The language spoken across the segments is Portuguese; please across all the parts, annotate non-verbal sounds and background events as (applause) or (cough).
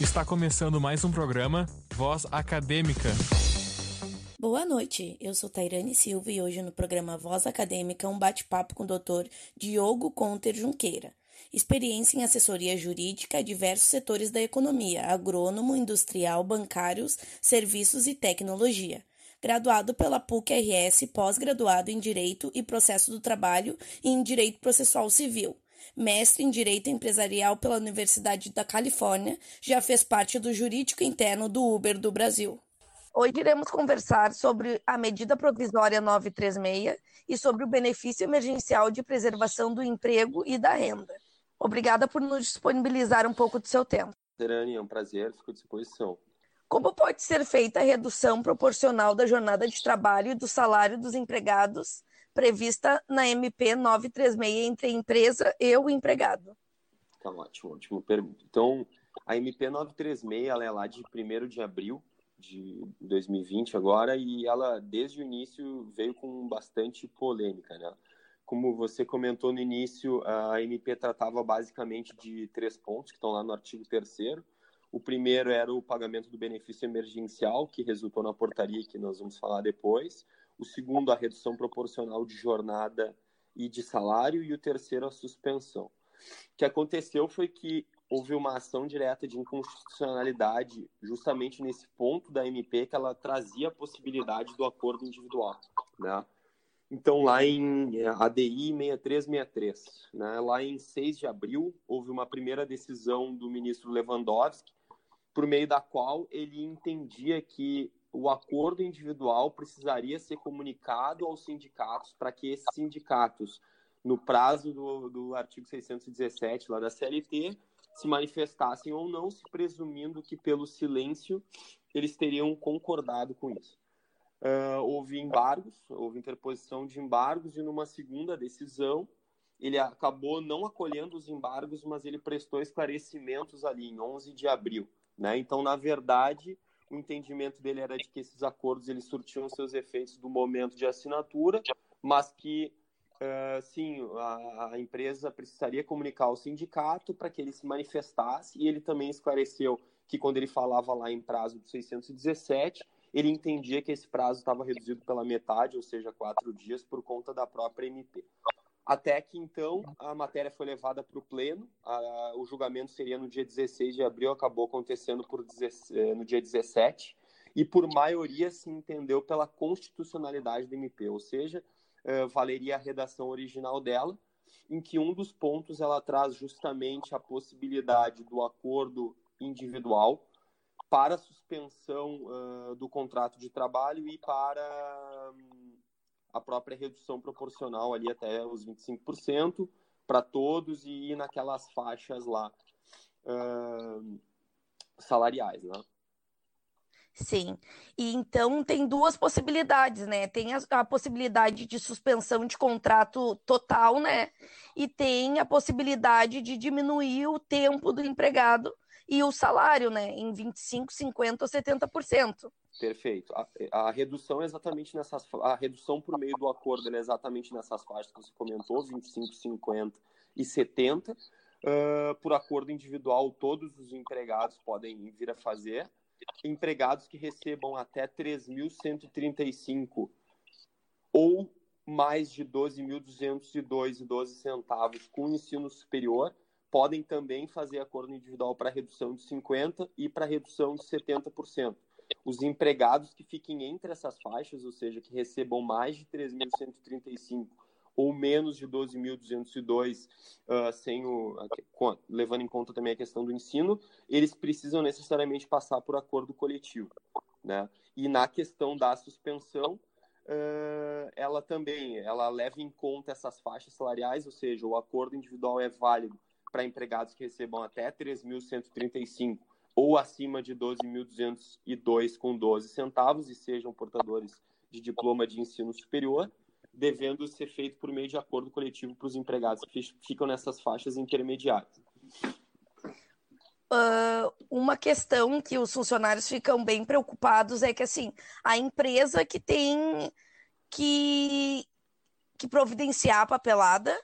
Está começando mais um programa Voz Acadêmica. Boa noite, eu sou Tairane Silva e hoje no programa Voz Acadêmica um bate-papo com o Dr. Diogo Conter Junqueira. Experiência em assessoria jurídica a diversos setores da economia, agrônomo, industrial, bancários, serviços e tecnologia. Graduado pela PUC-RS, pós-graduado em Direito e Processo do Trabalho e em Direito Processual Civil mestre em Direito Empresarial pela Universidade da Califórnia, já fez parte do jurídico interno do Uber do Brasil. Hoje iremos conversar sobre a medida provisória 936 e sobre o benefício emergencial de preservação do emprego e da renda. Obrigada por nos disponibilizar um pouco do seu tempo. Terani, é um prazer, fico à disposição. Como pode ser feita a redução proporcional da jornada de trabalho e do salário dos empregados prevista na MP 936 entre a empresa e o empregado. Tá ótimo, ótimo. Então, a MP 936 ela é lá de 1 de abril de 2020 agora e ela desde o início veio com bastante polêmica, né? Como você comentou no início, a MP tratava basicamente de três pontos que estão lá no artigo 3 o primeiro era o pagamento do benefício emergencial, que resultou na portaria que nós vamos falar depois o segundo, a redução proporcional de jornada e de salário, e o terceiro, a suspensão. O que aconteceu foi que houve uma ação direta de inconstitucionalidade justamente nesse ponto da MP que ela trazia a possibilidade do acordo individual, né? Então, lá em é, ADI 6363, né, lá em 6 de abril, houve uma primeira decisão do ministro Lewandowski, por meio da qual ele entendia que o acordo individual precisaria ser comunicado aos sindicatos para que esses sindicatos, no prazo do, do artigo 617 lá da CLT, se manifestassem ou não, se presumindo que pelo silêncio eles teriam concordado com isso. Uh, houve embargos, houve interposição de embargos e numa segunda decisão ele acabou não acolhendo os embargos, mas ele prestou esclarecimentos ali em 11 de abril. Né? Então, na verdade, o entendimento dele era de que esses acordos eles surtiam seus efeitos do momento de assinatura, mas que uh, sim, a, a, empresa precisaria comunicar ao sindicato para que ele se manifestasse e ele também esclareceu que quando ele falava lá em prazo de 617, ele entendia que esse prazo estava reduzido pela metade, ou seja, quatro dias, por conta da própria MP. Até que então a matéria foi levada para o pleno, a, o julgamento seria no dia 16 de abril, acabou acontecendo por, eh, no dia 17, e por maioria se entendeu pela constitucionalidade da MP, ou seja, uh, valeria a redação original dela, em que um dos pontos ela traz justamente a possibilidade do acordo individual para suspensão uh, do contrato de trabalho e para um, a própria redução proporcional ali até os 25% para todos e naquelas faixas lá uh, salariais, né? Sim. E então tem duas possibilidades, né? Tem a, a, possibilidade de suspensão de contrato total, né? E tem a possibilidade de diminuir o tempo do empregado e o salário, né? Em 25, 50 ou 70%. Perfeito. A, a, redução é exatamente nessas a redução por meio do acordo é exatamente nessas faixas que você comentou, 25, 50 e 70. Uh, por acordo individual, todos os empregados podem vir a fazer. Empregados que recebam até 3.135 ou mais de 12.202,12 centavos com ensino superior podem também fazer acordo individual para redução de 50% e para redução de 70% os empregados que fiquem entre essas faixas, ou seja, que recebam mais de 3.135 ou menos de 12.202, uh, sem o, levando em conta também a questão do ensino, eles precisam necessariamente passar por acordo coletivo. Né? E na questão da suspensão, uh, ela também ela leva em conta essas faixas salariais, ou seja, o acordo individual é válido para empregados que recebam até 3.135 ou acima de 12.202 com 12 centavos e sejam portadores de diploma de ensino superior, devendo ser feito por meio de acordo coletivo para os empregados que ficam nessas faixas intermediárias. Uh, uma questão que os funcionários ficam bem preocupados é que assim a empresa que tem que, que providenciar a papelada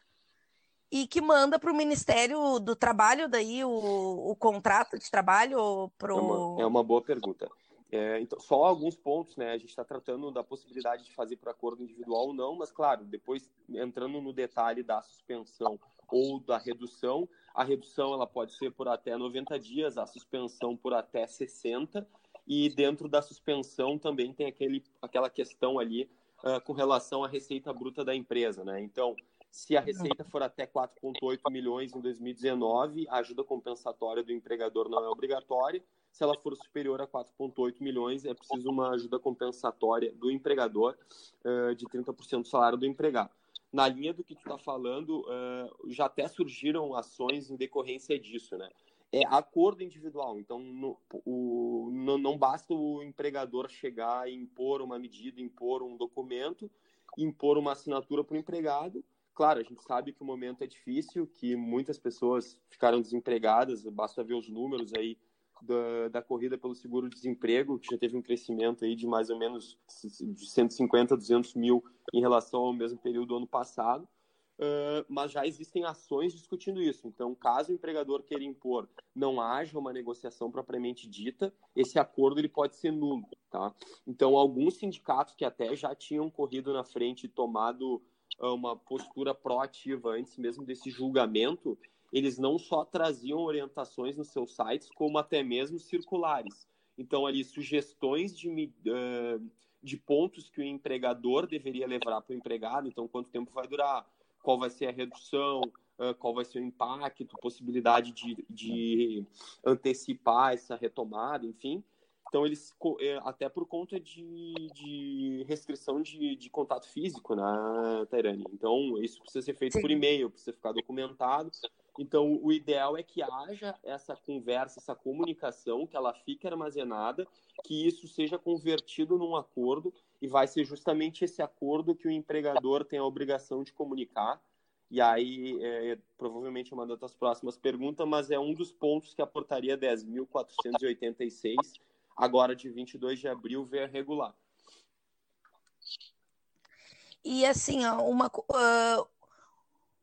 e que manda para o Ministério do Trabalho daí o, o contrato de trabalho pro... é, é uma boa pergunta. É, então, só alguns pontos, né? A gente está tratando da possibilidade de fazer por acordo individual ou não, mas claro, depois entrando no detalhe da suspensão ou da redução, a redução ela pode ser por até 90 dias, a suspensão por até 60, e dentro da suspensão também tem aquele, aquela questão ali uh, com relação à receita bruta da empresa, né? Então, se a receita for até 4,8 milhões em 2019, a ajuda compensatória do empregador não é obrigatória. Se ela for superior a 4,8 milhões, é preciso uma ajuda compensatória do empregador uh, de 30% do salário do empregado. Na linha do que tu está falando, uh, já até surgiram ações em decorrência disso, né? É acordo individual, então no, o, no, não basta o empregador chegar e impor uma medida, impor um documento, impor uma assinatura para o empregado, Claro, a gente sabe que o momento é difícil, que muitas pessoas ficaram desempregadas, basta ver os números aí da, da corrida pelo seguro-desemprego, que já teve um crescimento aí de mais ou menos de 150 a 200 mil em relação ao mesmo período do ano passado. Uh, mas já existem ações discutindo isso. Então, caso o empregador queira impor, não haja uma negociação propriamente dita, esse acordo ele pode ser nulo, tá? Então, alguns sindicatos que até já tinham corrido na frente e tomado uma postura proativa antes mesmo desse julgamento, eles não só traziam orientações nos seus sites, como até mesmo circulares. Então, ali, sugestões de, uh, de pontos que o empregador deveria levar para o empregado. Então, quanto tempo vai durar, qual vai ser a redução, uh, qual vai ser o impacto, possibilidade de, de antecipar essa retomada, enfim. Então, eles, é, até por conta de, de restrição de, de, contato físico, né, Tairane? Então, isso precisa ser feito Sim. por e-mail, precisa ficar documentado. Então, o ideal é que haja essa conversa, essa comunicação, que ela fique armazenada, que isso seja convertido num acordo, e vai ser justamente esse acordo que o empregador tem a obrigação de comunicar. E aí, é, provavelmente é uma das próximas perguntas, mas é um dos pontos que a portaria 10.486 agora de 22 de abril veio a regular. E assim, ó, uma, uh,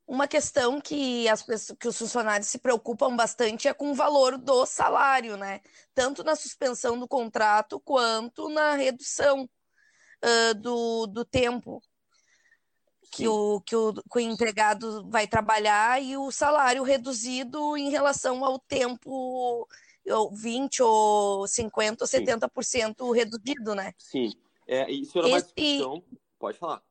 uma questão que, as que os funcionários se preocupam bastante é com o valor do salário, né? Tanto na suspensão do contrato quanto na redução uh, do, do tempo que o, que, o, que o empregado vai trabalhar e o salário reduzido em relação ao tempo 20 ou 50 ou 70% Sim. reduzido, né? Sim. É, isso era uma Esse... discussão. Pode falar.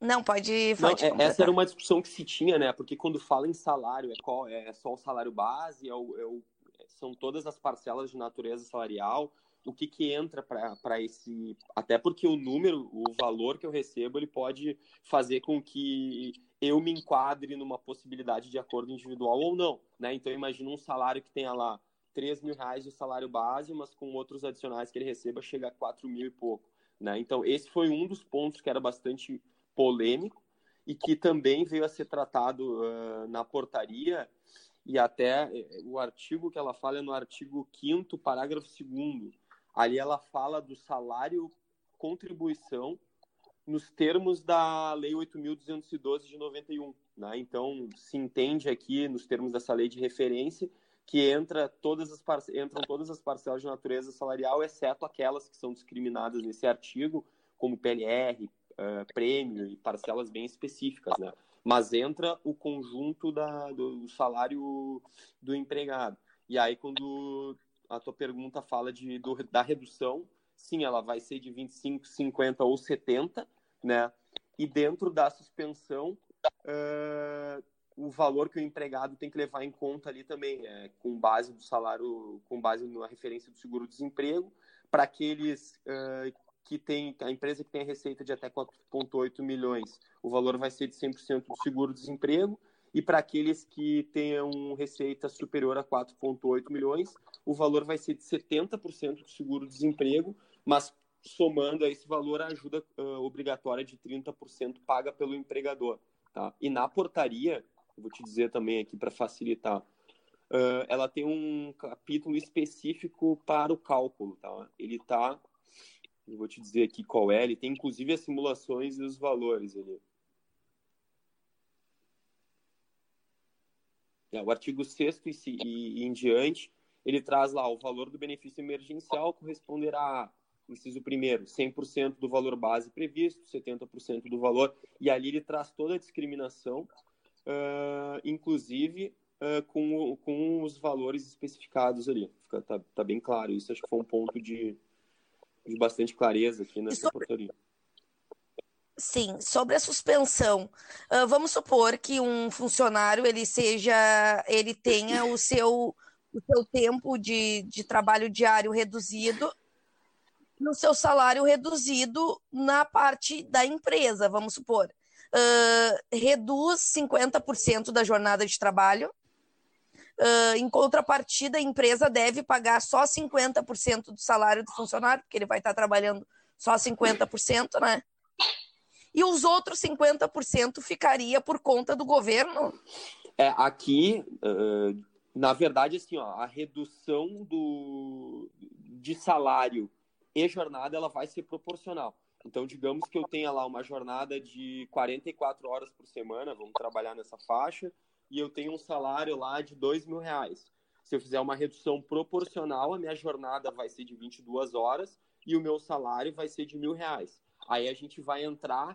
Não, pode, pode Não, é, Essa era uma discussão que se tinha, né? Porque quando fala em salário, é, qual, é só o salário base, é o, é o, são todas as parcelas de natureza salarial, o que que entra para esse... Até porque o número, o valor que eu recebo, ele pode fazer com que eu me enquadre numa possibilidade de acordo individual ou não, né? Então, imagina um salário que tenha lá 3 mil reais de salário base, mas com outros adicionais que ele receba chega a 4 mil e pouco, né? Então, esse foi um dos pontos que era bastante polêmico e que também veio a ser tratado uh, na portaria e até eh, o artigo que ela fala é no artigo 5 parágrafo 2 Ali ela fala do salário contribuição nos termos da Lei 8.212 de 91. Né? Então, se entende aqui, nos termos dessa lei de referência, que entra todas as entram todas as parcelas de natureza salarial, exceto aquelas que são discriminadas nesse artigo, como PLR, uh, prêmio e parcelas bem específicas. Né? Mas entra o conjunto da, do salário do empregado. E aí, quando a tua pergunta fala de, do, da redução, sim, ela vai ser de 25, 50 ou 70, né? E dentro da suspensão, uh, o valor que o empregado tem que levar em conta ali também, é, com base do salário, com base na referência do seguro-desemprego, para aqueles uh, que tem a empresa que tem a receita de até 4,8 milhões, o valor vai ser de 100% do seguro-desemprego, e para aqueles que tenham receita superior a 4,8 milhões, o valor vai ser de 70% do seguro-desemprego, mas somando a esse valor a ajuda uh, obrigatória de 30% paga pelo empregador. Tá? E na portaria, vou te dizer também aqui para facilitar, uh, ela tem um capítulo específico para o cálculo. Tá? Ele está, vou te dizer aqui qual é, ele tem inclusive as simulações e os valores ali. É, o artigo 6 e, e, em diante, ele traz lá o valor do benefício emergencial corresponderá, inciso primeiro, 100% do valor base previsto, 70% do valor, e ali ele traz toda a discriminação, uh, inclusive uh, com, com os valores especificados ali. Fica, tá, tá bem claro isso, acho que foi um ponto de, de bastante clareza aqui nessa sobre... portaria. Sim, sobre a suspensão, uh, vamos supor que um funcionário ele seja, ele tenha o seu, o seu tempo de, de trabalho diário reduzido no seu salário reduzido na parte da empresa, vamos supor. Uh, reduz 50% da jornada de trabalho. Uh, em contrapartida, a empresa deve pagar só 50% do salário do funcionário, porque ele vai estar trabalhando só 50%, né? E os outros 50% ficaria por conta do governo? É, aqui, uh, na verdade, assim, ó, a redução do, de salário e jornada ela vai ser proporcional. Então, digamos que eu tenha lá uma jornada de 44 horas por semana, vamos trabalhar nessa faixa, e eu tenho um salário lá de dois mil reais. Se eu fizer uma redução proporcional, a minha jornada vai ser de 22 horas e o meu salário vai ser de mil reais. Aí a gente vai entrar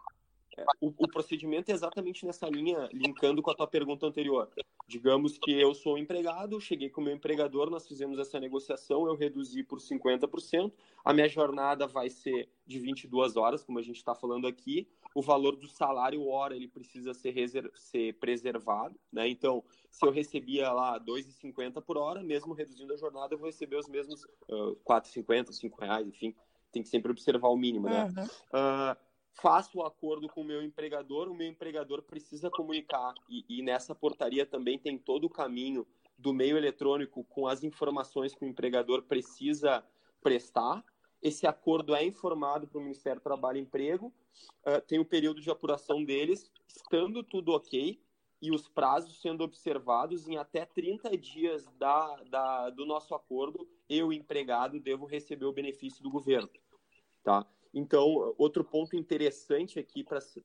é, o, o, procedimento é exatamente nessa linha, linkando com a tua pergunta anterior. Digamos que eu sou empregado, cheguei com o meu empregador, nós fizemos essa negociação, eu reduzi por 50%, a minha jornada vai ser de 22 horas, como a gente está falando aqui, o valor do salário hora ele precisa ser, ser preservado, né? Então, se eu recebia lá 2,50 por hora, mesmo reduzindo a jornada, eu vou receber os mesmos uh, 4,50, 5 reais, enfim, tem que sempre observar o mínimo, né? Uhum. Uh, faço o acordo com o meu empregador, o meu empregador precisa comunicar, e, e, nessa portaria também tem todo o caminho do meio eletrônico com as informações que o empregador precisa prestar. Esse acordo é informado para o Ministério do Trabalho e Emprego, uh, tem o período de apuração deles, estando tudo ok, e os prazos sendo observados em até 30 dias da, da, do nosso acordo, eu, empregado, devo receber o benefício do governo. Tá? Então, outro ponto interessante aqui para se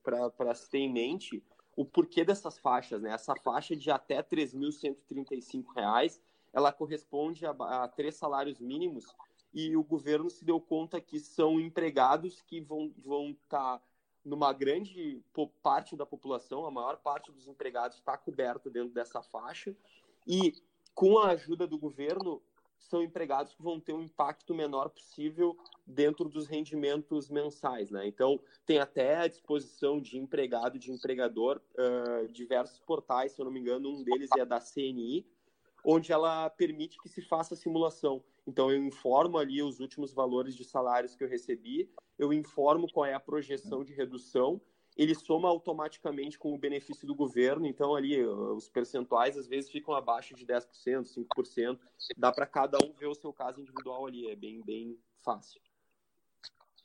ter em mente, o porquê dessas faixas, né? Essa faixa de até R$ 3.135, ela corresponde a, a, três salários mínimos e o governo se deu conta que são empregados que vão estar vão tá numa grande parte da população, a maior parte dos empregados está coberto dentro dessa faixa e com a ajuda do governo são empregados que vão ter um impacto menor possível dentro dos rendimentos mensais, né? Então, tem até a disposição de empregado de empregador uh, diversos portais, se eu não me engano, um deles é da CNI, onde ela permite que se faça simulação. Então, eu informo ali os últimos valores de salários que eu recebi, eu informo qual é a projeção de redução ele soma automaticamente com o benefício do governo, então ali os percentuais às vezes ficam abaixo de 10%, 5%, dá para cada um ver o seu caso individual ali, é bem, bem fácil.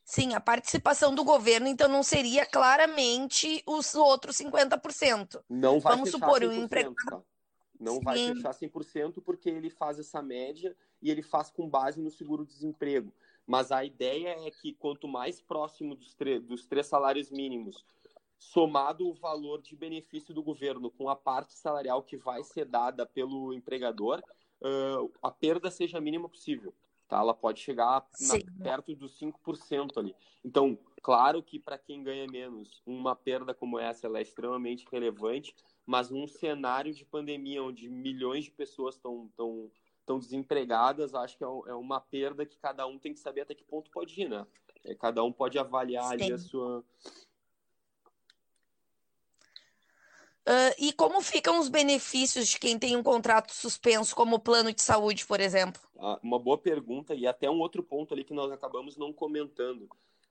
Sim, a participação do governo, então, não seria claramente os outros 50%. Não vai Vamos supor, o empregado. Tá? Não Sim. vai fechar 100% porque ele faz essa média e ele faz com base no seguro-desemprego. Mas a ideia é que quanto mais próximo dos, dos três salários mínimos somado o valor de benefício do governo com a parte salarial que vai ser dada pelo empregador, uh, a perda seja a mínima possível. Tá? Ela pode chegar na, perto dos 5% ali. Então, claro que para quem ganha menos, uma perda como essa é extremamente relevante, mas num cenário de pandemia onde milhões de pessoas estão tão, tão desempregadas, acho que é, é uma perda que cada um tem que saber até que ponto pode ir, né? É, cada um pode avaliar Sim. ali a sua, Uh, e como ficam os benefícios de quem tem um contrato suspenso, como plano de saúde, por exemplo? Ah, uma boa pergunta, e até um outro ponto ali que nós acabamos não comentando.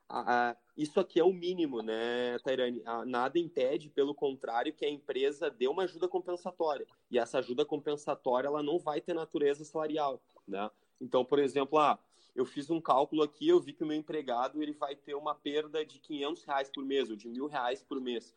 Ah, isso aqui é o mínimo, né, Tairane? Ah, nada impede, pelo contrário, que a empresa dê uma ajuda compensatória. E essa ajuda compensatória ela não vai ter natureza salarial. Né? Então, por exemplo, ah, eu fiz um cálculo aqui, eu vi que o meu empregado ele vai ter uma perda de 500 reais por mês ou de mil reais por mês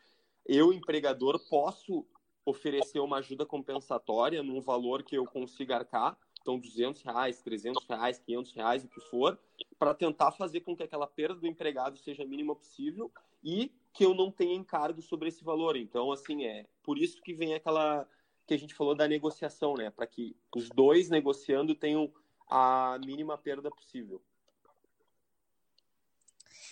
eu, empregador, posso oferecer uma ajuda compensatória num valor que eu consiga arcar, então 200 reais, 300 reais, 500 reais, o que for, para tentar fazer com que aquela perda do empregado seja a mínima possível e que eu não tenha encargo sobre esse valor. Então, assim, é por isso que vem aquela que a gente falou da negociação, né? Para que os dois negociando tenham a mínima perda possível.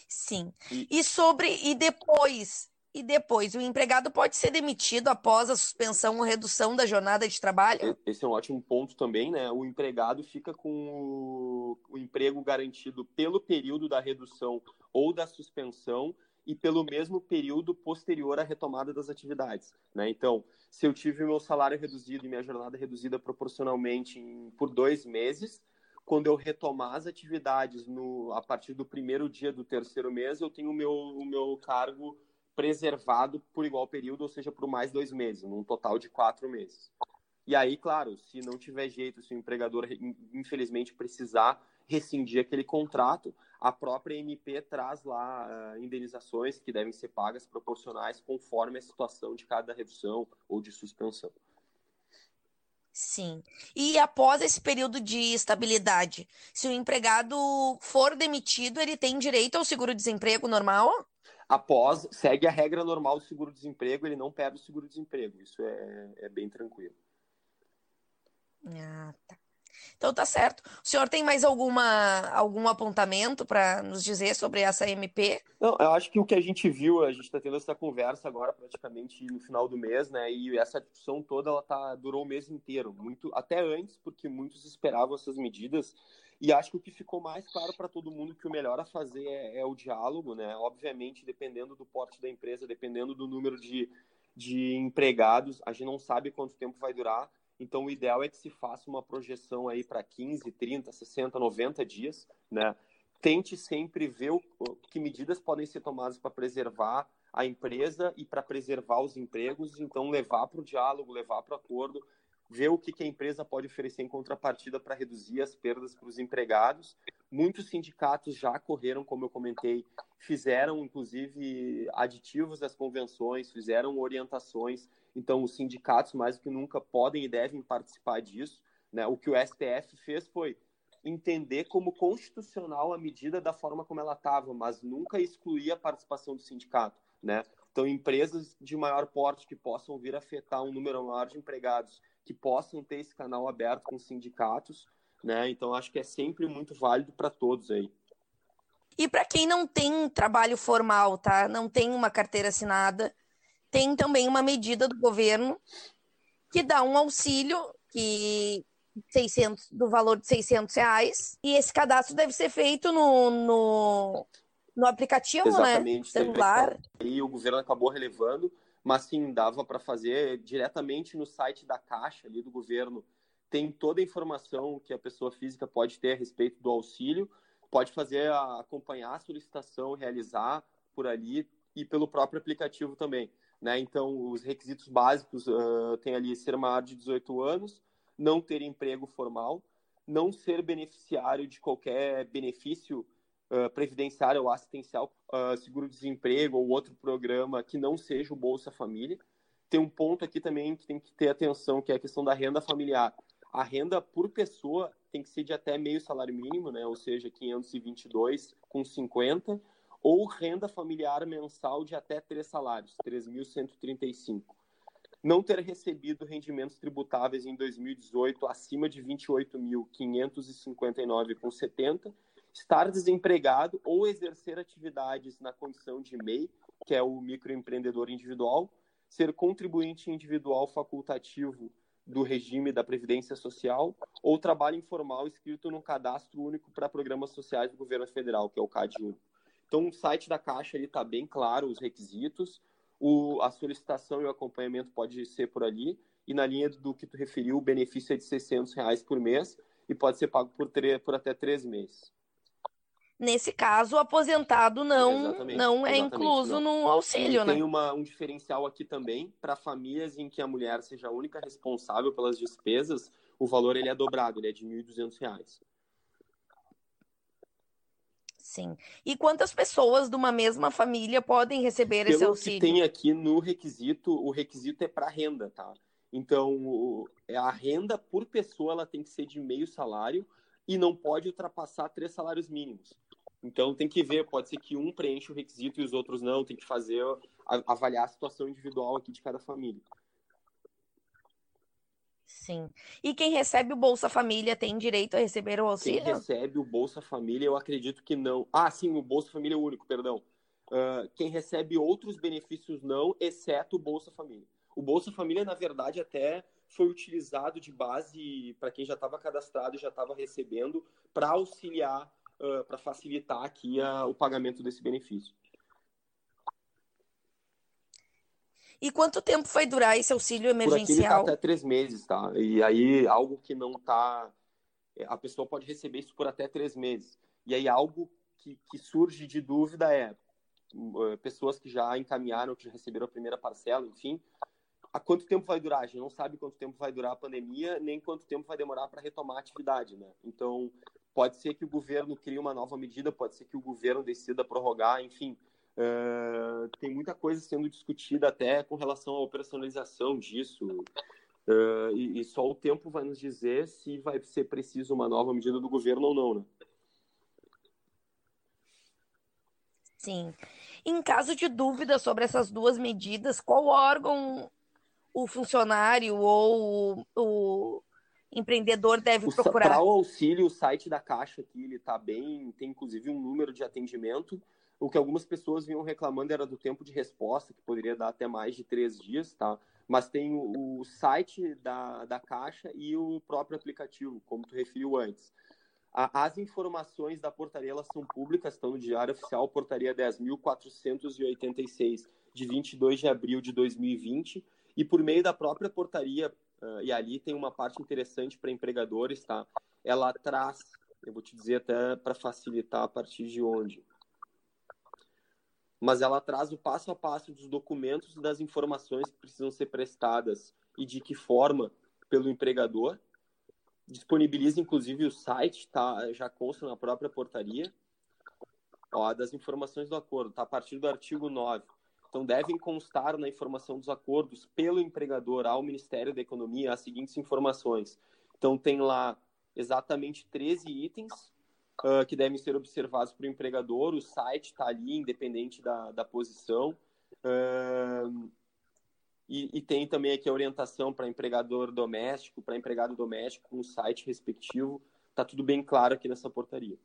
Sim. E, e sobre e depois e depois o empregado pode ser demitido após a suspensão ou redução da jornada de trabalho? Esse é um ótimo ponto também, né? O empregado fica com o, emprego garantido pelo período da redução ou da suspensão e pelo mesmo período posterior à retomada das atividades. Né? Então, se eu tive meu salário reduzido e minha jornada reduzida proporcionalmente em, por dois meses, quando eu retomar as atividades no, a partir do primeiro dia do terceiro mês, eu tenho o meu, o meu cargo preservado por igual período, ou seja, por mais dois meses, num total de quatro meses. E aí, claro, se não tiver jeito, se o empregador infelizmente precisar rescindir aquele contrato, a própria MP traz lá uh, indenizações que devem ser pagas proporcionais conforme a situação de cada redução ou de suspensão. Sim. E após esse período de estabilidade, se o empregado for demitido, ele tem direito ao seguro-desemprego normal? Após, segue a regra normal do seguro-desemprego, ele não perde o seguro-desemprego. Isso é, é bem tranquilo. Ah, tá. Então tá certo. O senhor tem mais alguma, algum apontamento para nos dizer sobre essa MP? Não, eu acho que o que a gente viu, a gente está tendo essa conversa agora praticamente no final do mês, né? E essa discussão toda ela tá, durou o mês inteiro, muito até antes, porque muitos esperavam essas medidas. E acho que o que ficou mais claro para todo mundo que o melhor a fazer é, é, o diálogo, né? Obviamente, dependendo do porte da empresa, dependendo do número de, de empregados, a gente não sabe quanto tempo vai durar. Então, o ideal é que se faça uma projeção aí para 15, 30, 60, 90 dias, né? Tente sempre ver o, que medidas podem ser tomadas para preservar a empresa e para preservar os empregos, então levar para o diálogo, levar para o acordo, ver o que, que a empresa pode oferecer em contrapartida para reduzir as perdas para os empregados. Muitos sindicatos já correram, como eu comentei, fizeram inclusive aditivos às convenções, fizeram orientações. Então, os sindicatos, mais do que nunca, podem e devem participar disso. Né? O que o STF fez foi entender como constitucional a medida da forma como ela estava, mas nunca excluir a participação do sindicato. Né? Então, empresas de maior porte que possam vir afetar um número maior de empregados que possam ter esse canal aberto com sindicatos, né? Então acho que é sempre muito válido para todos aí. E para quem não tem trabalho formal, tá? Não tem uma carteira assinada, tem também uma medida do governo que dá um auxílio que 600 do valor de 600 reais e esse cadastro deve ser feito no, no, no aplicativo, né? Exatamente, né? Celular. E o governo acabou relevando mas sim, dava para fazer diretamente no site da Caixa ali do governo. Tem toda a informação que a pessoa física pode ter a respeito do auxílio, pode fazer a, acompanhar a solicitação, realizar por ali e pelo próprio aplicativo também. Né? Então, os requisitos básicos uh, tem ali ser maior de 18 anos, não ter emprego formal, não ser beneficiário de qualquer benefício uh, previdenciário ou assistencial, uh, seguro-desemprego ou outro programa que não seja o Bolsa Família. Tem um ponto aqui também que tem que ter atenção, que é a questão da renda familiar. A renda por pessoa tem que ser de até meio salário mínimo, né? ou seja, 522 com 50, ou renda familiar mensal de até três salários, 3.135 não ter recebido rendimentos tributáveis em 2018 acima de 28.559,70 estar desempregado ou exercer atividades na condição de MEI, que é o microempreendedor individual, ser contribuinte individual facultativo do regime da Previdência Social ou trabalho informal inscrito no cadastro único para programas sociais do governo federal, que é o CAD único. Então, o site da Caixa está bem claro os requisitos, o, a solicitação e o acompanhamento pode ser por ali, e na linha do que tu referiu, o benefício é de 600 reais por mês e pode ser pago por, por até três meses. Nesse caso, o aposentado não, exatamente, não é incluso não. no auxílio, e né? Tem uma, um diferencial aqui também para famílias em que a mulher seja a única responsável pelas despesas, o valor ele é dobrado, ele é de R$ 1.200. Sim. E quantas pessoas de uma mesma família podem receber Pelo esse auxílio? Que tem aqui no requisito, o requisito é para renda, tá? Então, é a renda por pessoa ela tem que ser de meio salário e não pode ultrapassar três salários mínimos. Então tem que ver, pode ser que um preencha o requisito e os outros não, tem que fazer avaliar a situação individual aqui de cada família. Sim. E quem recebe o Bolsa Família tem direito a receber o auxílio? Quem recebe o Bolsa Família, eu acredito que não. Ah, sim, o Bolsa Família é único, perdão. Uh, quem recebe outros benefícios não, exceto o Bolsa Família. O Bolsa Família, na verdade, até foi utilizado de base para quem já estava cadastrado e já estava recebendo para auxiliar, uh, para facilitar aqui a, o pagamento desse benefício. E quanto tempo vai durar esse auxílio emergencial? Por tá até três meses, tá? E aí algo que não tá, a pessoa pode receber isso por até três meses. E aí algo que, que surge de dúvida é uh, pessoas que já encaminharam, que já receberam a primeira parcela, enfim, há quanto tempo vai durar? A gente não sabe quanto tempo vai durar a pandemia, nem quanto tempo vai demorar para retomar a atividade, né? Então, pode ser que o governo crie uma nova medida, pode ser que o governo decida prorrogar, enfim, Uh, tem muita coisa sendo discutida até com relação à operacionalização disso. Uh, e, e, só o tempo vai nos dizer se vai ser preciso uma nova medida do governo ou não, né? Sim. Em caso de dúvida sobre essas duas medidas, qual órgão o funcionário ou o, empreendedor deve procurar? Para o auxílio, o site da Caixa aqui, ele está bem, tem inclusive um número de atendimento o que algumas pessoas vinham reclamando era do tempo de resposta, que poderia dar até mais de três dias, tá? Mas tem o, o site da, da Caixa e o próprio aplicativo, como tu referiu antes. A, as informações da portaria elas são públicas, estão no Diário Oficial, portaria 10.486, de 22 de abril de 2020, e por meio da própria portaria, uh, e ali tem uma parte interessante para empregadores, tá? Ela traz, eu vou te dizer até para facilitar a partir de onde mas ela traz o passo a passo dos documentos e das informações que precisam ser prestadas e de que forma pelo empregador. Disponibiliza inclusive o site, tá? Já consta na própria portaria. Ó, das informações do acordo, tá a partir do artigo 9. Então devem constar na informação dos acordos pelo empregador ao Ministério da Economia as seguintes informações. Então tem lá exatamente 13 itens uh, que devem ser observados para o empregador. O site está ali, independente da, da posição. Uh, e, e, tem também aqui a orientação para empregador doméstico, para empregado doméstico, com o site respectivo. Está tudo bem claro aqui nessa portaria.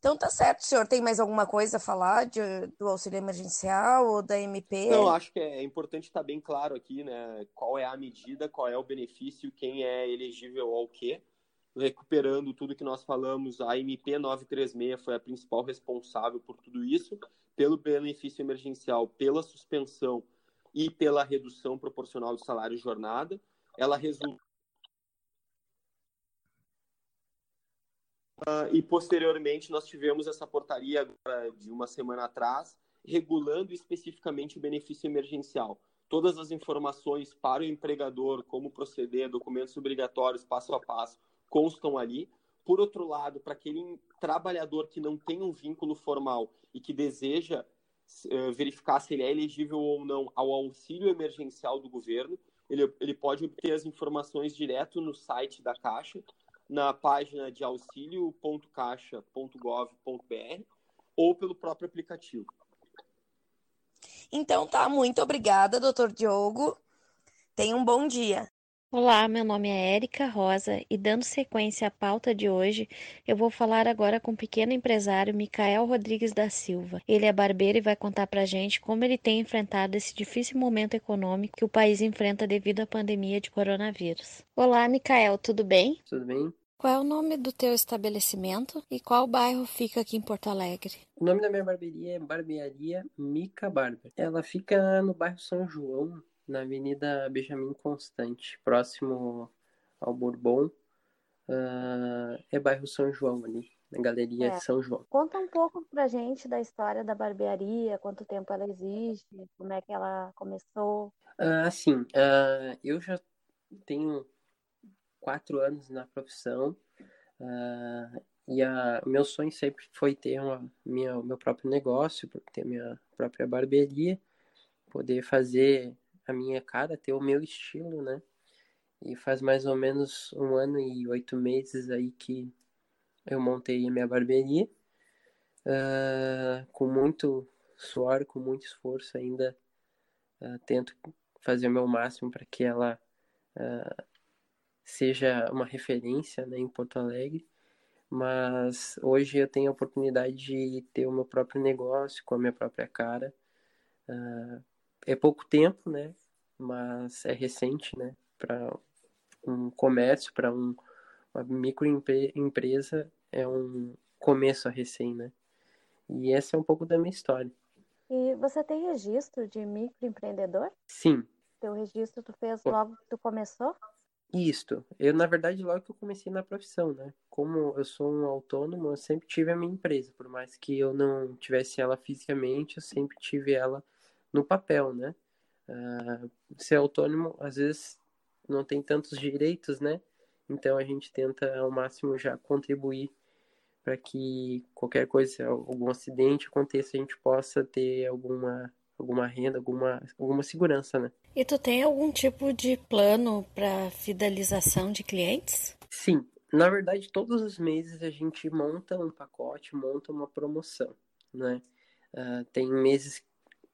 Então tá certo, senhor. Tem mais alguma coisa a falar de, do auxílio emergencial ou da MP? Não, acho que é importante estar bem claro aqui, né? Qual é a medida, qual é o benefício, quem é elegível ao quê. Recuperando tudo que nós falamos, a MP 936 foi a principal responsável por tudo isso, pelo benefício emergencial, pela suspensão e pela redução proporcional do salário jornada. Ela resultou Uh, e posteriormente nós tivemos essa portaria agora de uma semana atrás, regulando especificamente o benefício emergencial. Todas as informações para o empregador, como proceder, documentos obrigatórios, passo a passo, constam ali. Por outro lado, para aquele trabalhador que não tem um vínculo formal e que deseja uh, verificar se ele é elegível ou não ao auxílio emergencial do governo, ele, ele pode obter as informações direto no site da Caixa, na página de auxilio.caixa.gov.br ou pelo próprio aplicativo. Então tá, muito obrigada, doutor Diogo. Tenha um bom dia. Olá, meu nome é Érica Rosa e dando sequência à pauta de hoje, eu vou falar agora com o pequeno empresário Micael Rodrigues da Silva. Ele é barbeiro e vai contar pra gente como ele tem enfrentado esse difícil momento econômico que o país enfrenta devido à pandemia de coronavírus. Olá, Micael, tudo bem? Tudo bem. Qual é o nome do teu estabelecimento e qual bairro fica aqui em Porto Alegre? O nome da minha barbearia é Barbearia Mica Barber. Ela fica no bairro São João, na Avenida Benjamin Constante, próximo ao Bourbon. Uh, é bairro São João ali, na Galeria é. São João. Conta um pouco pra gente da história da barbearia, quanto tempo ela existe, como é que ela começou. Uh, assim, uh, eu já tenho quatro anos na profissão uh, e a, meu sonho sempre foi ter uma, minha, meu próprio negócio, ter minha própria barbearia, poder fazer a minha cara, ter o meu estilo, né? E faz mais ou menos um ano e oito meses aí que eu montei a minha barbearia, uh, com muito suor, com muito esforço ainda, uh, tento fazer o meu máximo para que ela uh, seja uma referência né, em Porto Alegre. Mas hoje eu tenho a oportunidade de ter o meu próprio negócio com a minha própria cara. Uh, é pouco tempo, né? Mas é recente, né? Para um comércio, para um, uma microempresa, é um começo a recém, né? E essa é um pouco da minha história. E você tem registro de microempreendedor? Sim. Teu registro tu fez logo que tu começou? Isto. Eu, na verdade, logo que eu comecei na profissão, né? Como eu sou um autônomo, eu sempre tive a minha empresa. Por mais que eu não tivesse ela fisicamente, eu sempre tive ela no papel, né? Uh, ser autônomo, às vezes, não tem tantos direitos, né? Então a gente tenta ao máximo já contribuir para que qualquer coisa, algum acidente aconteça, a gente possa ter alguma alguma renda, alguma alguma segurança, né? E tu tem algum tipo de plano para fidelização de clientes? Sim, na verdade todos os meses a gente monta um pacote, monta uma promoção, né? Uh, tem meses,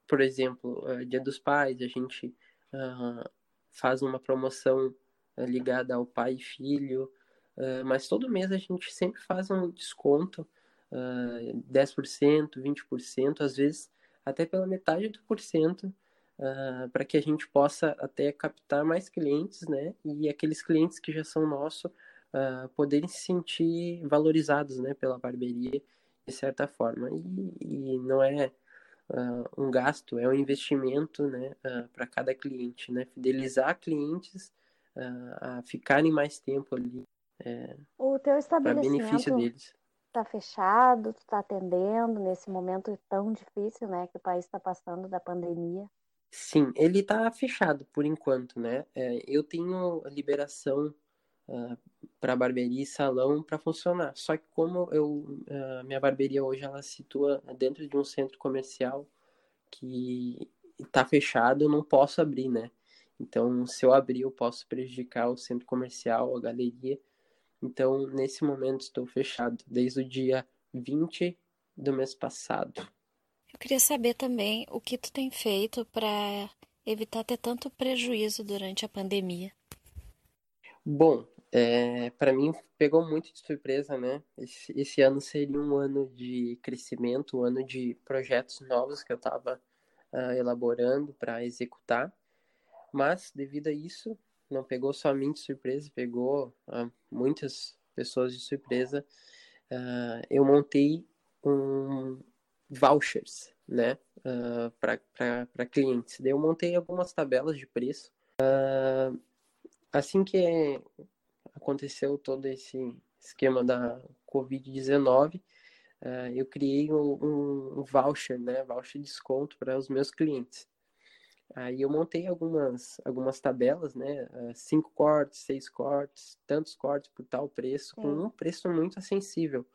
por exemplo, uh, Dia dos Pais, a gente uh, faz uma promoção ligada ao pai e filho, mas todo mês a gente sempre faz um desconto, uh, 10%, 20%, às vezes até pela metade do porcento, uh, para que a gente possa até captar mais clientes, né? E aqueles clientes que já são nossos uh, poderem se sentir valorizados, né? Pela barbearia, de certa forma. E, e não é uh, um gasto, é um investimento, né? para cada cliente, né? Fidelizar clientes a ficarem mais tempo ali é, o teu estabelecimento está fechado, tu está atendendo nesse momento tão difícil, né, que o país está passando da pandemia? Sim, ele está fechado por enquanto, né? É, eu tenho liberação uh, ah, para barbearia e salão para funcionar. Só que como eu uh, minha barbearia hoje ela se situa dentro de um centro comercial que está fechado, eu não posso abrir, né? Então, se eu abrir, eu posso prejudicar o centro comercial, a galeria. Então, nesse momento, estou fechado desde o dia 20 do mês passado. Eu queria saber também o que tu tem feito para evitar ter tanto prejuízo durante a pandemia. Bom, é, para mim pegou muito de surpresa, né? Esse, esse, ano seria um ano de crescimento, um ano de projetos novos que eu estava uh, ah, elaborando para executar. Mas, devido a isso, não pegou só a mim de surpresa, pegou uh, muitas pessoas de surpresa. Uh, eu montei um vouchers, né, uh, para clientes. Daí eu montei algumas tabelas de preço. Uh, assim que aconteceu todo esse esquema da Covid-19, uh, eu criei um, um, voucher, né, voucher de desconto para os meus clientes. Aí eu montei algumas, algumas tabelas, né? Uh, cinco cortes, seis cortes, tantos cortes por tal preço, Sim. com um preço muito acessível,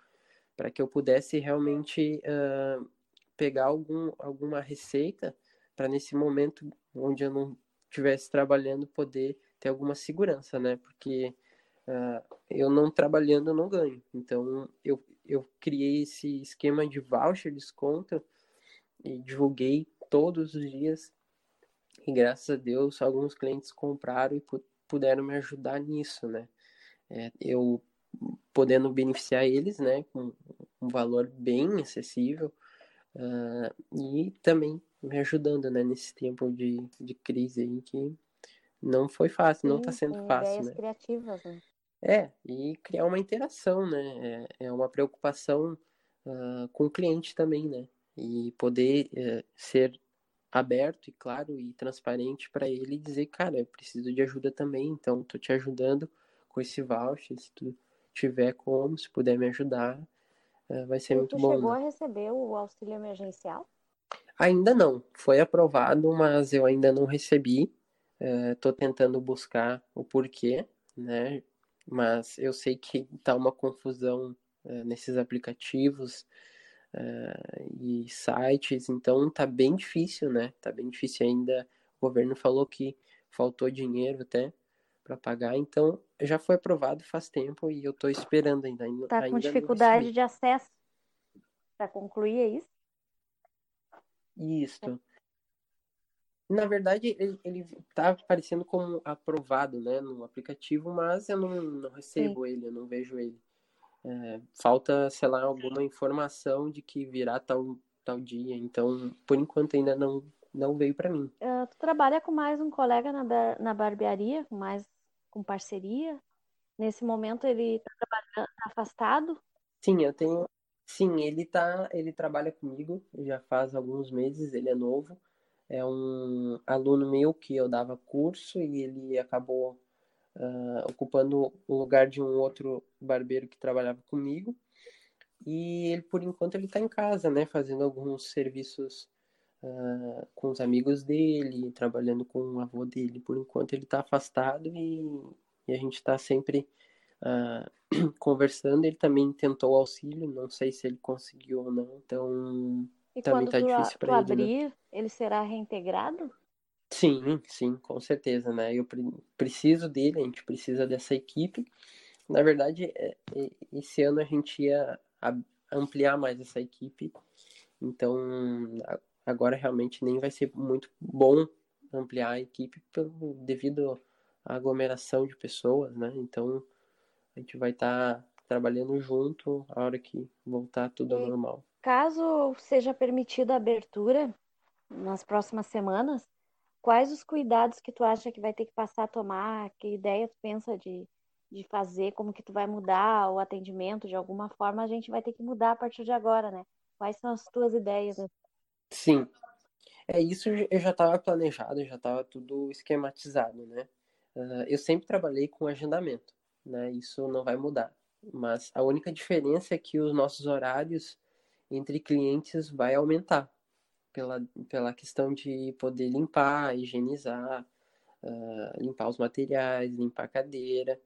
para que eu pudesse realmente uh, pegar algum, alguma receita para nesse momento onde eu não estivesse trabalhando poder ter alguma segurança, né? Porque uh, eu não trabalhando eu não ganho. Então eu, eu criei esse esquema de voucher desconto e divulguei todos os dias e graças a Deus, alguns clientes compraram e puderam me ajudar nisso, né? É, eu podendo beneficiar eles, né, com um valor bem acessível uh, e também me ajudando, né, nesse tempo de, de crise aí que não foi fácil, não está sendo fácil, ideias né? criativas, né? É, e criar uma interação, né? É, é uma preocupação uh, com o cliente também, né? E poder uh, ser aberto e claro e transparente para ele dizer, cara, eu preciso de ajuda também, então tô te ajudando com esse voucher, se tu tiver como, se puder me ajudar, eh, vai ser e muito tu bom. chegou né? a receber o auxílio emergencial? Ainda não, foi aprovado, mas eu ainda não recebi. Estou uh, tentando buscar o porquê, né? Mas eu sei que tá uma confusão uh, nesses aplicativos uh, e sites, então tá bem difícil, né? Tá bem difícil ainda. O governo falou que faltou dinheiro até para pagar, então já foi aprovado faz tempo e eu tô esperando ainda. Tá ainda com dificuldade de acesso para concluir, é isso? Isso. Na verdade, ele, ele tá aparecendo como aprovado, né, no aplicativo, mas eu não, não recebo Sim. ele, eu não vejo ele. É, falta, sei lá, alguma informação de que virá tal, tal dia. Então, por enquanto, ainda não, não veio para mim. Uh, tu trabalha com mais um colega na, na barbearia, com mais com parceria? Nesse momento ele está trabalhando tá afastado? Sim, eu tenho. Sim, ele tá, ele trabalha comigo já faz alguns meses, ele é novo. É um aluno meu que eu dava curso e ele acabou uh, ocupando o lugar de um outro barbeiro que trabalhava comigo. E ele, por enquanto, ele está em casa, né, fazendo alguns serviços uh, com os amigos dele, trabalhando com o avô dele. Por enquanto, ele está afastado e, e, a gente está sempre uh, (clears throat) conversando. Ele também tentou auxílio, não sei se ele conseguiu ou não. Então, e também está difícil para ele. Né? abrir, né? ele será reintegrado? Sim, sim, com certeza, né? Eu preciso dele, a gente precisa dessa equipe. Na verdade, é, esse ano a gente ia ampliar mais essa equipe, então agora realmente nem vai ser muito bom ampliar a equipe pelo, devido à aglomeração de pessoas, né? Então a gente vai estar tá trabalhando junto a hora que voltar tudo ao normal. Caso seja permitida a abertura nas próximas semanas, quais os cuidados que tu acha que vai ter que passar a tomar? Que ideia tu pensa de, de fazer? Como que tu vai mudar o atendimento? De alguma forma a gente vai ter que mudar a partir de agora, né? Quais são as tuas ideias? Sim, é isso. Eu já estava planejado, já estava tudo esquematizado, né? Uh, eu sempre trabalhei com agendamento, né? Isso não vai mudar. Mas a única diferença é que os nossos horários entre clientes vai aumentar pela, pela questão de poder limpar, higienizar, uh, limpar os materiais, limpar a cadeira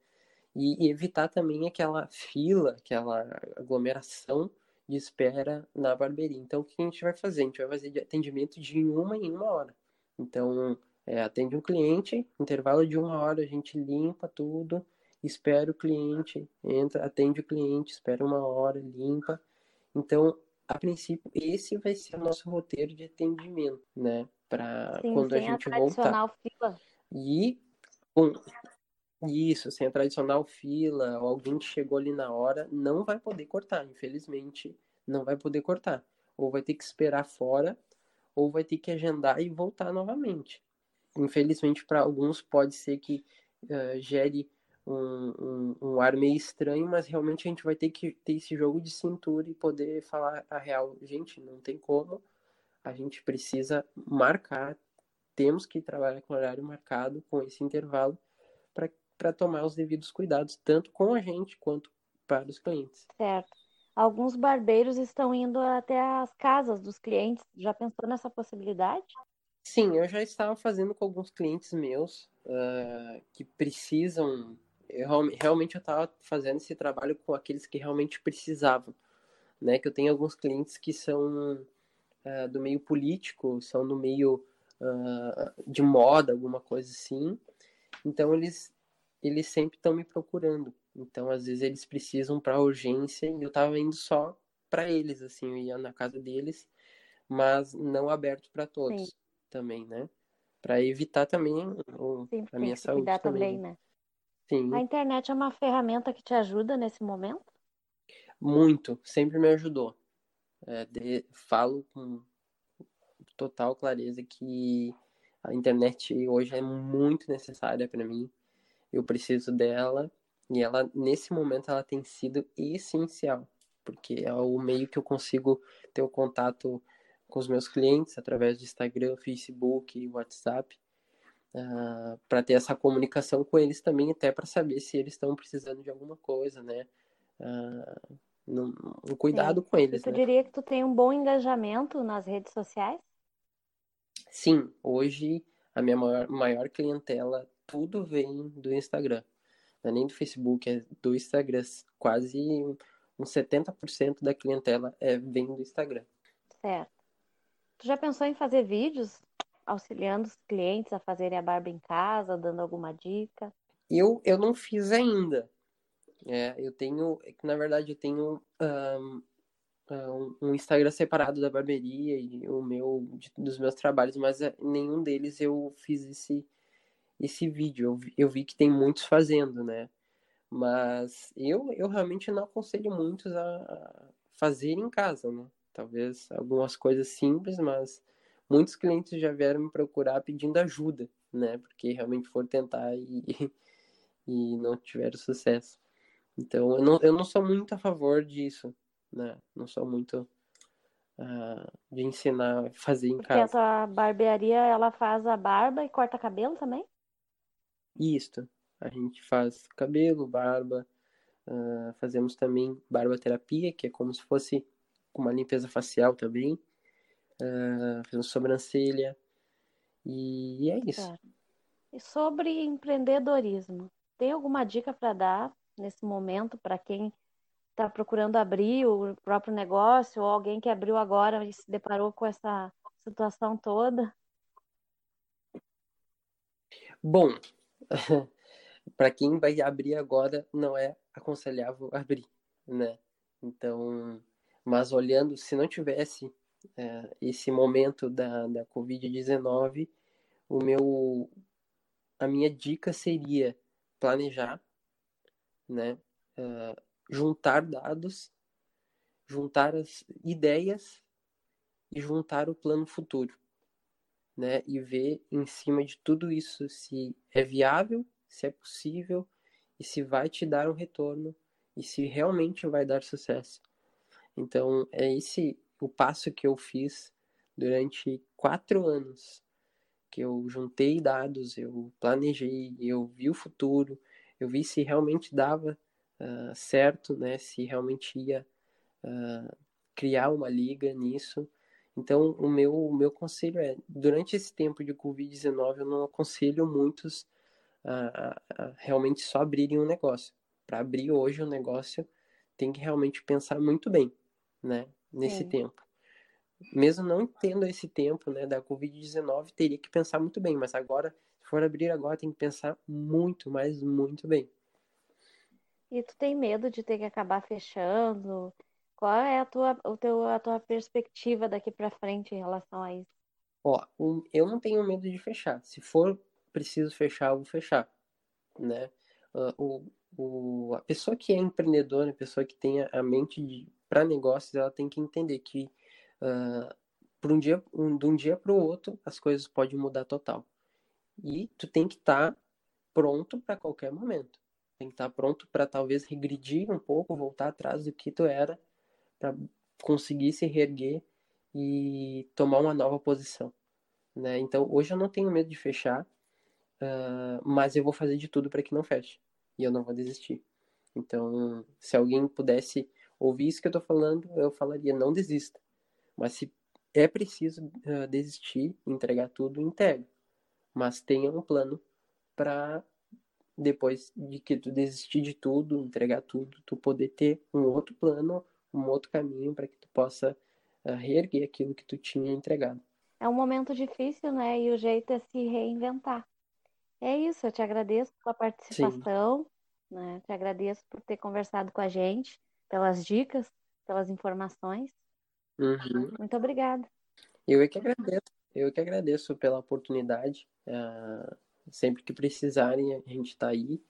e, e, evitar também aquela fila, aquela aglomeração de espera na barbearia. Então, o que a gente vai fazer? A gente vai fazer de atendimento de uma em uma hora. Então, é, atende um cliente, intervalo de uma hora, a gente limpa tudo, espera o cliente, entra, atende o cliente, espera uma hora, limpa. Então, a princípio, esse vai ser o nosso roteiro de atendimento, né? Para quando a gente a voltar. Fila. E com isso, sem a tradicional fila, alguém que chegou ali na hora, não vai poder cortar, infelizmente, não vai poder cortar. Ou vai ter que esperar fora, ou vai ter que agendar e voltar novamente. Infelizmente, para alguns, pode ser que uh, gere um, um, um, ar meio estranho, mas realmente a gente vai ter que ter esse jogo de cintura e poder falar a real. Gente, não tem como, a gente precisa marcar, temos que trabalhar com horário marcado, com esse intervalo, para tomar os devidos cuidados, tanto com a gente quanto para os clientes. Certo. Alguns barbeiros estão indo até as casas dos clientes. Já pensou nessa possibilidade? Sim, eu já estava fazendo com alguns clientes meus uh, que precisam eu, realmente eu estava fazendo esse trabalho com aqueles que realmente precisavam, né? Que eu tenho alguns clientes que são uh, do meio político, são do meio uh, de moda, alguma coisa assim. Então eles eles sempre estão me procurando. Então às vezes eles precisam para urgência e eu estava indo só para eles, assim, eu ia na casa deles, mas não aberto para todos Sim. também, né? Para evitar também o, Sim, a minha saúde também. também né? Sim. A internet é uma ferramenta que te ajuda nesse momento? Muito, sempre me ajudou. É, de, falo com total clareza que a internet hoje é muito necessária para mim. Eu preciso dela e ela nesse momento ela tem sido essencial, porque é o meio que eu consigo ter o contato com os meus clientes através do Instagram, Facebook e WhatsApp uh, ah, para ter essa comunicação com eles também, até para saber se eles estão precisando de alguma coisa, né? Uh, um cuidado Sim. com eles. Tu né? diria que tu tem um bom engajamento nas redes sociais? Sim, hoje a minha maior, maior clientela, tudo vem do Instagram. Não é nem do Facebook, é do Instagram. Quase uns 70% da clientela é, vem do Instagram. Certo. Tu já pensou em fazer vídeos auxiliando os clientes a fazerem a barba em casa, dando alguma dica? Eu, eu não fiz ainda. É, eu tenho, é na verdade, eu tenho um, um, Instagram separado da barbearia e o meu de, dos meus trabalhos, mas eh, nenhum deles eu fiz esse esse vídeo. Eu, eu vi que tem muitos fazendo, né? Mas eu, eu realmente não aconselho muitos a fazer em casa, né? Talvez algumas coisas simples, mas muitos clientes já vieram me procurar pedindo ajuda, né? Porque realmente foram tentar e, (laughs) e não tiveram sucesso. Então, eu não, eu não sou muito a favor disso, né? Não sou muito uh, de ensinar a fazer em Porque casa. Porque essa barbearia, ela faz a barba e corta cabelo também? Isso. A gente faz cabelo, barba, uh, fazemos também barbaterapia, que é como se fosse uma limpeza facial também. Uh, fazemos sobrancelha. E é isso. E sobre empreendedorismo, tem alguma dica para dar nesse momento para quem está procurando abrir o próprio negócio ou alguém que abriu agora e se deparou com essa situação toda? Bom, (laughs) para quem vai abrir agora, não é aconselhável abrir, né? Então, mas olhando, se não tivesse é, esse momento da, da Covid-19, o meu, a minha dica seria planejar, né? Uh, juntar dados, juntar as ideias e juntar o plano futuro, né? E ver em cima de tudo isso se é viável se é possível e se vai te dar um retorno e se realmente vai dar sucesso. Então, é esse o passo que eu fiz durante quatro anos, que eu juntei dados, eu planejei, eu vi o futuro, eu vi se realmente dava uh, certo, né? Se realmente ia uh, criar uma liga nisso. Então, o meu, o meu conselho é, durante esse tempo de Covid-19, eu não aconselho muitos a, a realmente só abrirem um negócio. Para abrir hoje um negócio, tem que realmente pensar muito bem, né? Nesse Sim. tempo. Mesmo não tendo esse tempo, né, da Covid-19, teria que pensar muito bem. Mas agora, se for abrir agora, tem que pensar muito, mas muito bem. E tu tem medo de ter que acabar fechando? Qual é a tua, o teu, a tua perspectiva daqui para frente em relação a isso? Ó, eu não tenho medo de fechar. Se for preciso fechar, eu vou fechar, né? Uh, o, o, a pessoa que é empreendedora, a pessoa que tem a mente para negócios, ela tem que entender que uh, por um dia, um, de um dia para o outro, as coisas podem mudar total. E tu tem que estar tá pronto para qualquer momento. Tem que estar tá pronto para talvez regredir um pouco, voltar atrás do que tu era, para conseguir se reerguer e tomar uma nova posição. Né? Então, hoje eu não tenho medo de fechar. Uh, mas eu vou fazer de tudo para que não feche. E eu não vou desistir. Então, se alguém pudesse ouvir isso que eu tô falando, eu falaria: não desista. Mas se é preciso uh, desistir, entregar tudo, entregue. Mas tenha um plano para depois de que tu desistir de tudo, entregar tudo, tu poder ter um outro plano, um outro caminho para que tu possa uh, reerguer aquilo que tu tinha entregado. É um momento difícil, né? E o jeito é se reinventar. É isso, eu te agradeço pela participação, né? Te agradeço por ter conversado com a gente, pelas dicas, pelas informações. Uhum. Muito obrigada. Eu é que agradeço, eu é que agradeço pela oportunidade. Uh, sempre que precisarem, a gente está aí.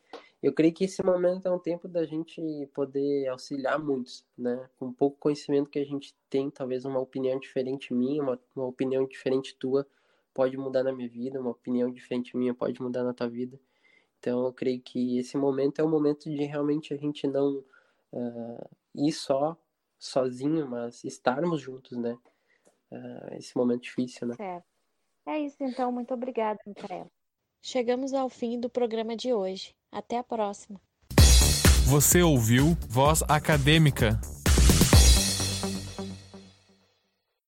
Eu creio que esse momento é um tempo da gente poder auxiliar muitos, né? Com pouco conhecimento que a gente tem, talvez uma opinião diferente minha, uma, uma opinião diferente tua, pode mudar na minha vida, uma opinião diferente minha pode mudar na tua vida. Então eu creio que esse momento é o momento de realmente a gente não uh, ir só, sozinho, mas estarmos juntos, né? Uh, esse momento difícil, né? Certo. É isso então, muito obrigada, Micaela. Chegamos ao fim do programa de hoje. Até a próxima. Você ouviu Voz Acadêmica